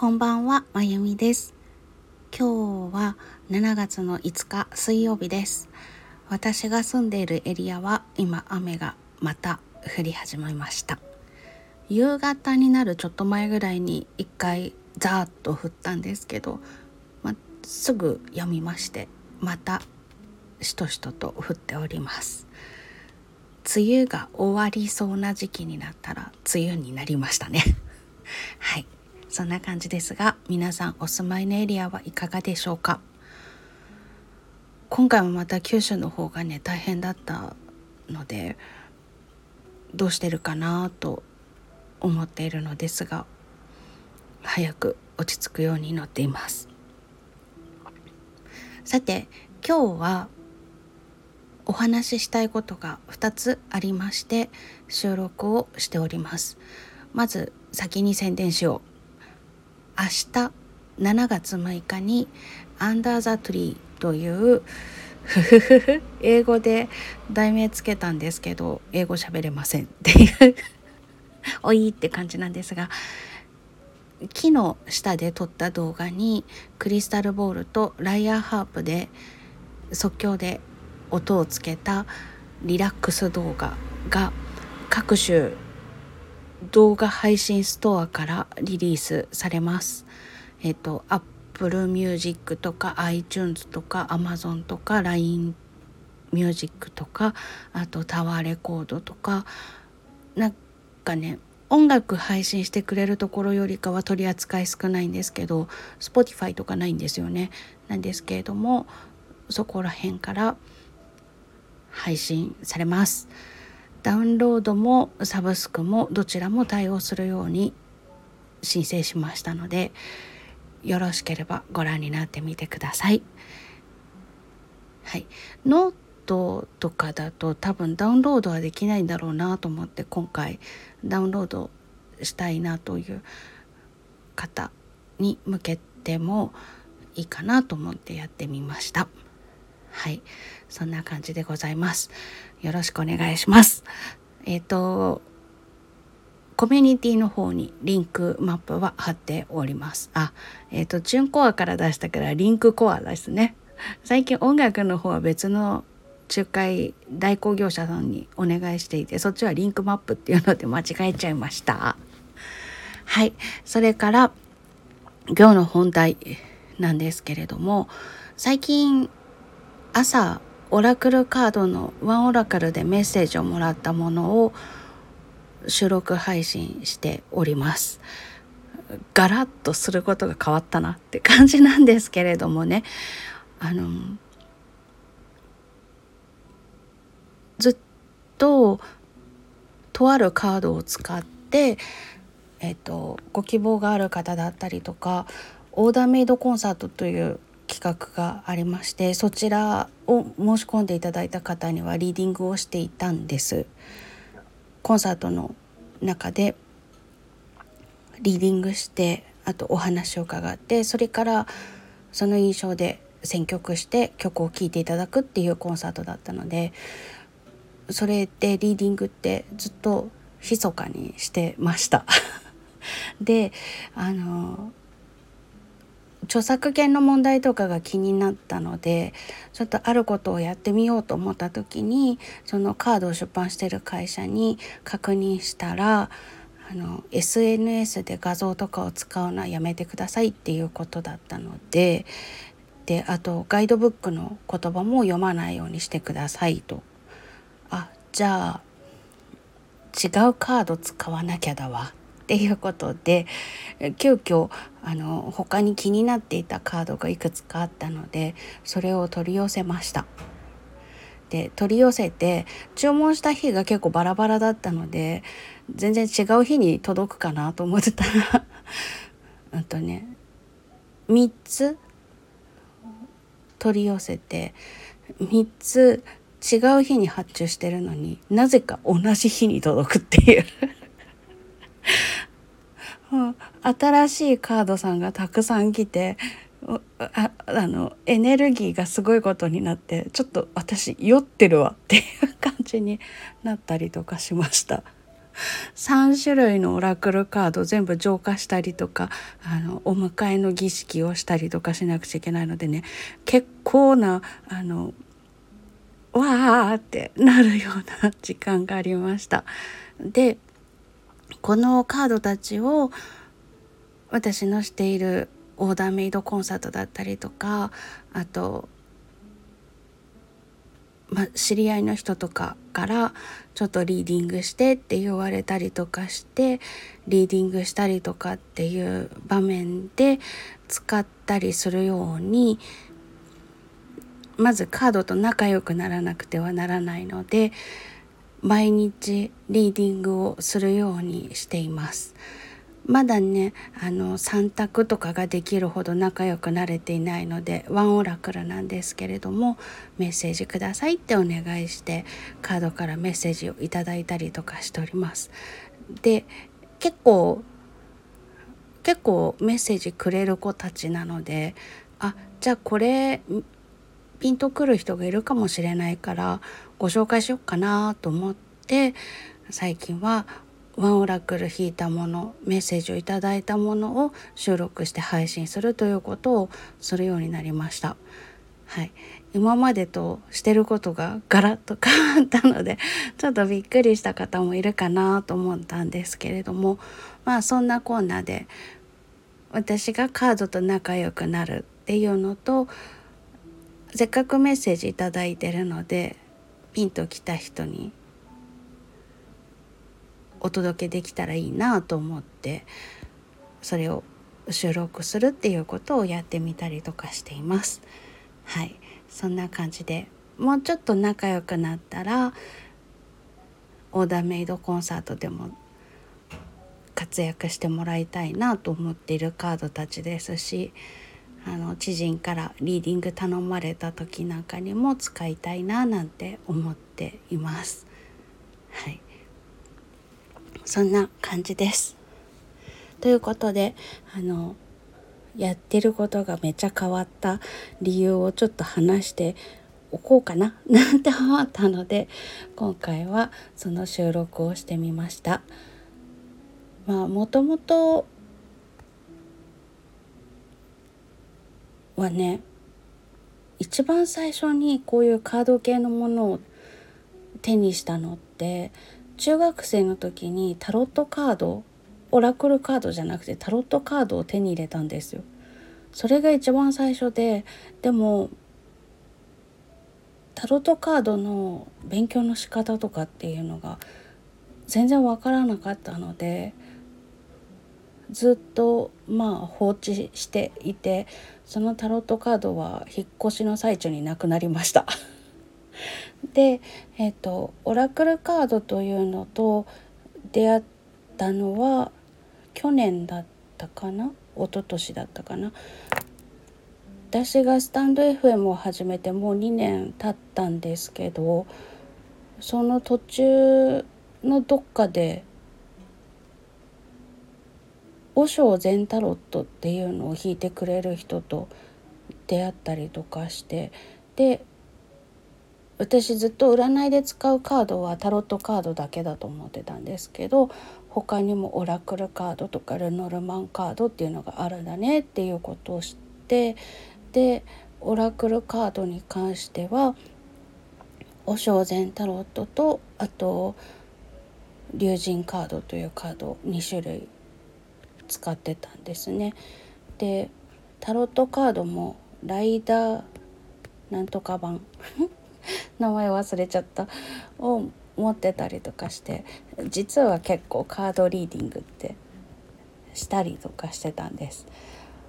こんばんは、まゆみです。今日は7月の5日水曜日です。私が住んでいるエリアは今雨がまた降り始めました。夕方になるちょっと前ぐらいに一回ザーッと降ったんですけど、ま、すぐ止みましてまたしとしとと降っております。梅雨が終わりそうな時期になったら梅雨になりましたね。はい。そんな感じですが皆さんお住まいのエリアはいかがでしょうか？今回もまた九州の方がね大変だったのでどうしてるかなと思っているのですが早く落ち着くように祈っています。さて今日はお話ししたいことが2つありまして収録をしております。まず先に宣伝しよう。明日7月6日に「アンダー・ザ・トリー」という英語で題名つけたんですけど英語喋れません。っていうおいって感じなんですが木の下で撮った動画にクリスタルボールとライアーハープで即興で音をつけたリラックス動画が各種動画配信ストアからリリースされます。えっ、と Apple Music とか iTunes とか Amazon とか LINE ミュージックとかあとタワーレコードとかなんかね音楽配信してくれるところよりかは取り扱い少ないんですけど Spotify とかないんですよねなんですけれどもそこら辺から配信されます。ダウンロードもサブスクもどちらも対応するように申請しましたのでよろしければご覧になってみてください。はい、ノートとかだと多分ダウンロードはできないんだろうなと思って今回ダウンロードしたいなという方に向けてもいいかなと思ってやってみました。はい、そんな感じでございます。よろしくお願いします。えっ、ー、と、コミュニティの方にリンクマップは貼っております。あ、えっ、ー、と、チュンコアから出したからリンクコアですね。最近音楽の方は別の仲介代行業者さんにお願いしていて、そっちはリンクマップっていうので間違えちゃいました。はい。それから、今日の本題なんですけれども、最近朝オラクルカードのワンオラクルでメッセージをもらったものを収録配信しております。ガラッとすることが変わったなって感じなんですけれどもねあのずっととあるカードを使って、えっと、ご希望がある方だったりとかオーダーメイドコンサートという企画がありましてそちらを申し込んでいただいた方にはリーディングをしていたんです。コンサートの中でリーディングしてあとお話を伺ってそれからその印象で選曲して曲を聴いていただくっていうコンサートだったのでそれでリーディングってずっと密かにしてました。であの著作権の問題とかが気になったのでちょっとあることをやってみようと思った時にそのカードを出版してる会社に確認したらあの SNS で画像とかを使うのはやめてくださいっていうことだったのでであとガイドブックの言葉も読まないようにしてくださいと。あじゃあ違うカード使わなきゃだわ。っていうことで急遽あの他に気になっていたカードがいくつかあったのでそれを取り寄せました。で取り寄せて注文した日が結構バラバラだったので全然違う日に届くかなと思ってたら うんとね3つ取り寄せて3つ違う日に発注してるのになぜか同じ日に届くっていう新しいカードさんがたくさん来てああのエネルギーがすごいことになってちょっと私酔ってるわっていう感じになったりとかしました。3種類のオラクルカード全部浄化したりとかあのお迎えの儀式をしたりとかしなくちゃいけないのでね結構なあのわーってなるような時間がありました。でこのカードたちを私のしているオーダーメイドコンサートだったりとかあとま、知り合いの人とかからちょっとリーディングしてって言われたりとかしてリーディングしたりとかっていう場面で使ったりするようにまずカードと仲良くならなくてはならないので毎日リーディングをするようにしています。まだねあの3択とかができるほど仲良くなれていないのでワンオラクルなんですけれどもメッセージくださいってお願いしてカードからメッセージをいただいたりとかしております。で結構結構メッセージくれる子たちなのであじゃあこれピンとくる人がいるかもしれないからご紹介しようかなと思って最近はワンオラクル引いたものメッセージをいただいたものを収録して配信するということをするようになりました。はい、今までとしてることがガラッと変わったのでちょっとびっくりした方もいるかなと思ったんですけれどもまあそんなコーナーで私がカードと仲良くなるっていうのとせっかくメッセージ頂いてるのでピンときた人にお届けできたらいいなと思ってそれを収録するっていうことをやってみたりとかしています。はいそんな感じでもうちょっと仲良くなったらオーダーメイドコンサートでも活躍してもらいたいなと思っているカードたちですしあの知人からリーディング頼まれた時なんかにも使いたいななんて思っています。はいそんな感じです。ということであのやってることがめちゃ変わった理由をちょっと話しておこうかななんて思ったので今回はその収録をしてみました。まあもともとはね一番最初にこういうカード系のものを手にしたのって中学生の時にタロットカードオラクルカードじゃなくてタロットカードを手に入れたんですよ。それが一番最初ででもタロットカードの勉強の仕方とかっていうのが全然わからなかったのでずっとまあ放置していてそのタロットカードは引っ越しの最中になくなりました。で、えーと、オラクルカードというのと出会ったのは去年だったかな？一昨年だったかな？私がスタンド FM を始めてもう2年経ったんですけどその途中のどっかで和尚全タロットっていうのを弾いてくれる人と出会ったりとかしてで私ずっと占いで使うカードはタロットカードだけだと思ってたんですけど他にもオラクルカードとかルノルマンカードっていうのがあるんだねっていうことを知ってでオラクルカードに関してはお正前タロットとあと龍神カードというカード2種類使ってたんですね。でタロットカードもライダーなんとか版 名前忘れちゃったを持ってたりとかして実は結構カードリーディングってしたりとかしてたんです。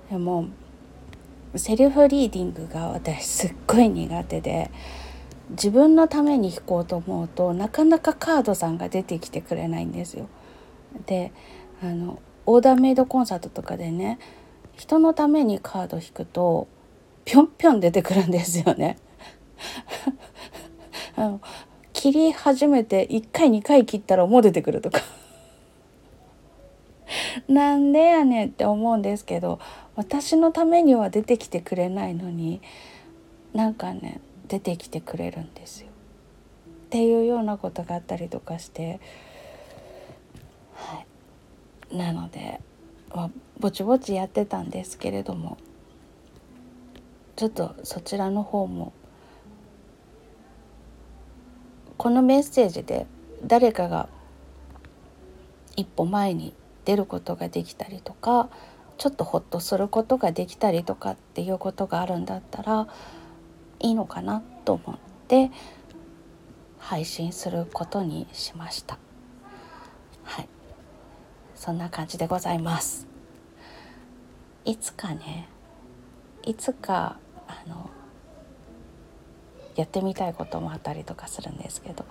でもセルフリーディングが私すっごい苦手で自分のために弾こうと思うとなかなかカードさんが出てきてくれないんですよ。であのオーダーメイドコンサートとかでね人のためにカード引くとぴょんぴょん出てくるんですよね。あの切り始めて1回2回切ったらもう出てくるとか なんでやねんって思うんですけど私のためには出てきてくれないのになんかね出てきてくれるんですよ。っていうようなことがあったりとかしてはい、なので、ぼちぼちやってたんですけれどもちょっとそちらの方もこのメッセージで誰かが一歩前に出ることができたりとかちょっとほっとすることができたりとかっていうことがあるんだったらいいのかなと思って配信することにしました。はい。そんな感じでございます。いつかねいつかあのやってみたいこともあったりとかするんですけど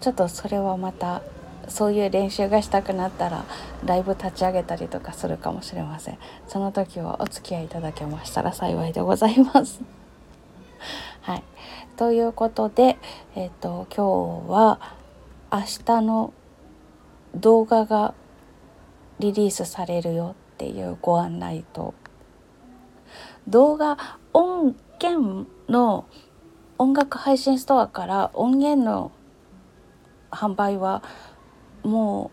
ちょっとそれはまたそういう練習がしたくなったらライブ立ち上げたりとかするかもしれません。その時はお付き合いいただけましたら幸いでございます。はい。ということでえっ、ー、と今日は明日の動画がリリースされるよっていうご案内と。動画音源の音楽配信ストアから音源の販売はも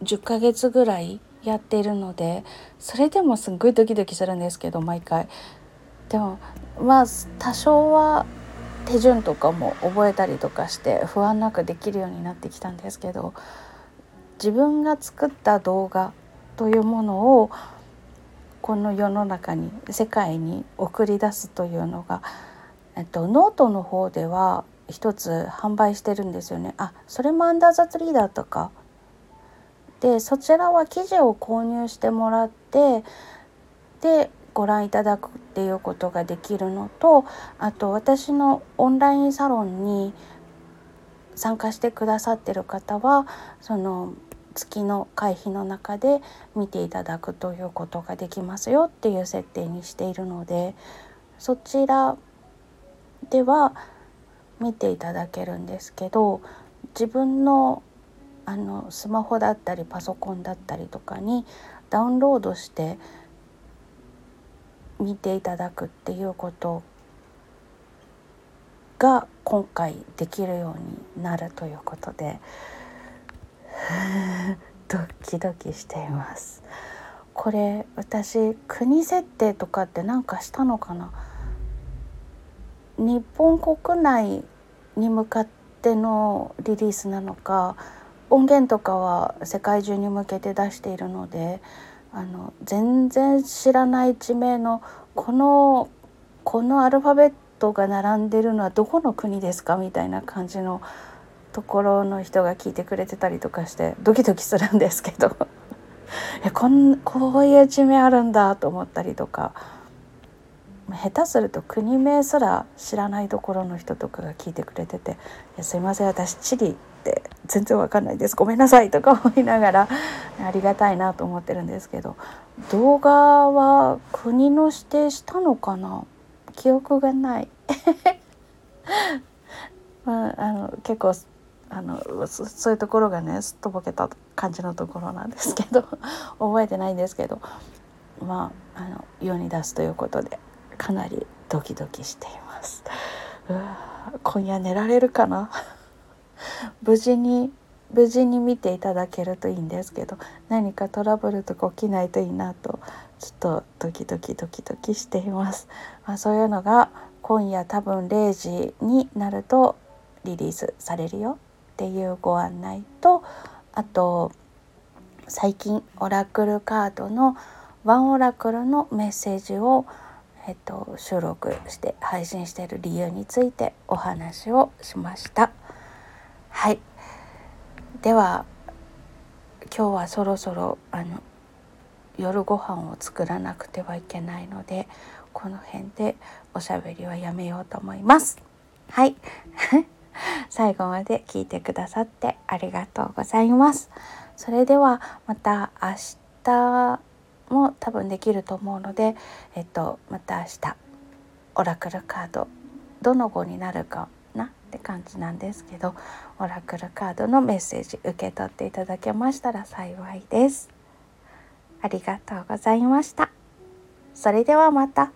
う10ヶ月ぐらいやっているのでそれでもすっごいドキドキするんですけど毎回。でもまあ多少は手順とかも覚えたりとかして不安なくできるようになってきたんですけど自分が作った動画というものをこの世の中に世界に送り出すというのが、えっと、ノートの方では一つ販売してるんですよね。あそれも Under the Tree だとか。でそちらは記事を購入してもらってでご覧いただくっていうことができるのとあと私のオンラインサロンに参加してくださってる方はその月の会費の中で見ていただくということができますよっていう設定にしているのでそちらでは見ていただけるんですけど自分のあのスマホだったりパソコンだったりとかにダウンロードして見ていただくっていうことが今回できるようになるということで ドキドキしています。これ私国設定とかって何かしたのかな？日本国内に向かってのリリースなのか音源とかは世界中に向けて出しているのであの全然知らない地名のこのこのアルファベットが並んでるのはどこの国ですか？みたいな感じのところの人が聞いてくれてたりとかしてドキドキするんですけど えこんこういう地名あるんだと思ったりとか。下手すると国名すら知らないところの人とかが聞いてくれてて「いやすいません私チリって全然わかんないですごめんなさい」とか思いながらありがたいなと思ってるんですけど動画は国の指定したのかな？記憶がない。まあ、あの結構あのそういうところがねすっとぼけた感じのところなんですけど 覚えてないんですけどまああの世に出すということでかなりドキドキしています。今夜寝られるかな？無事に無事に見ていただけるといいんですけど何かトラブルとか起きないといいなとちょっとドキドキドキドキしています、まあ、そういうのが今夜多分0時になるとリリースされるよ。っていうご案内とあと最近オラクルカードのワンオラクルのメッセージをえっと、収録して配信している理由についてお話をしました。はい。では今日はそろそろあの夜ご飯を作らなくてはいけないのでこの辺でおしゃべりはやめようと思います。はい。最後まで聞いてくださってありがとうございますそれではまた明日も多分できると思うので、えっと、また明日オラクルカードどの語になるかなって感じなんですけどオラクルカードのメッセージ受け取っていただけましたら幸いです。ありがとうございました。それではまた。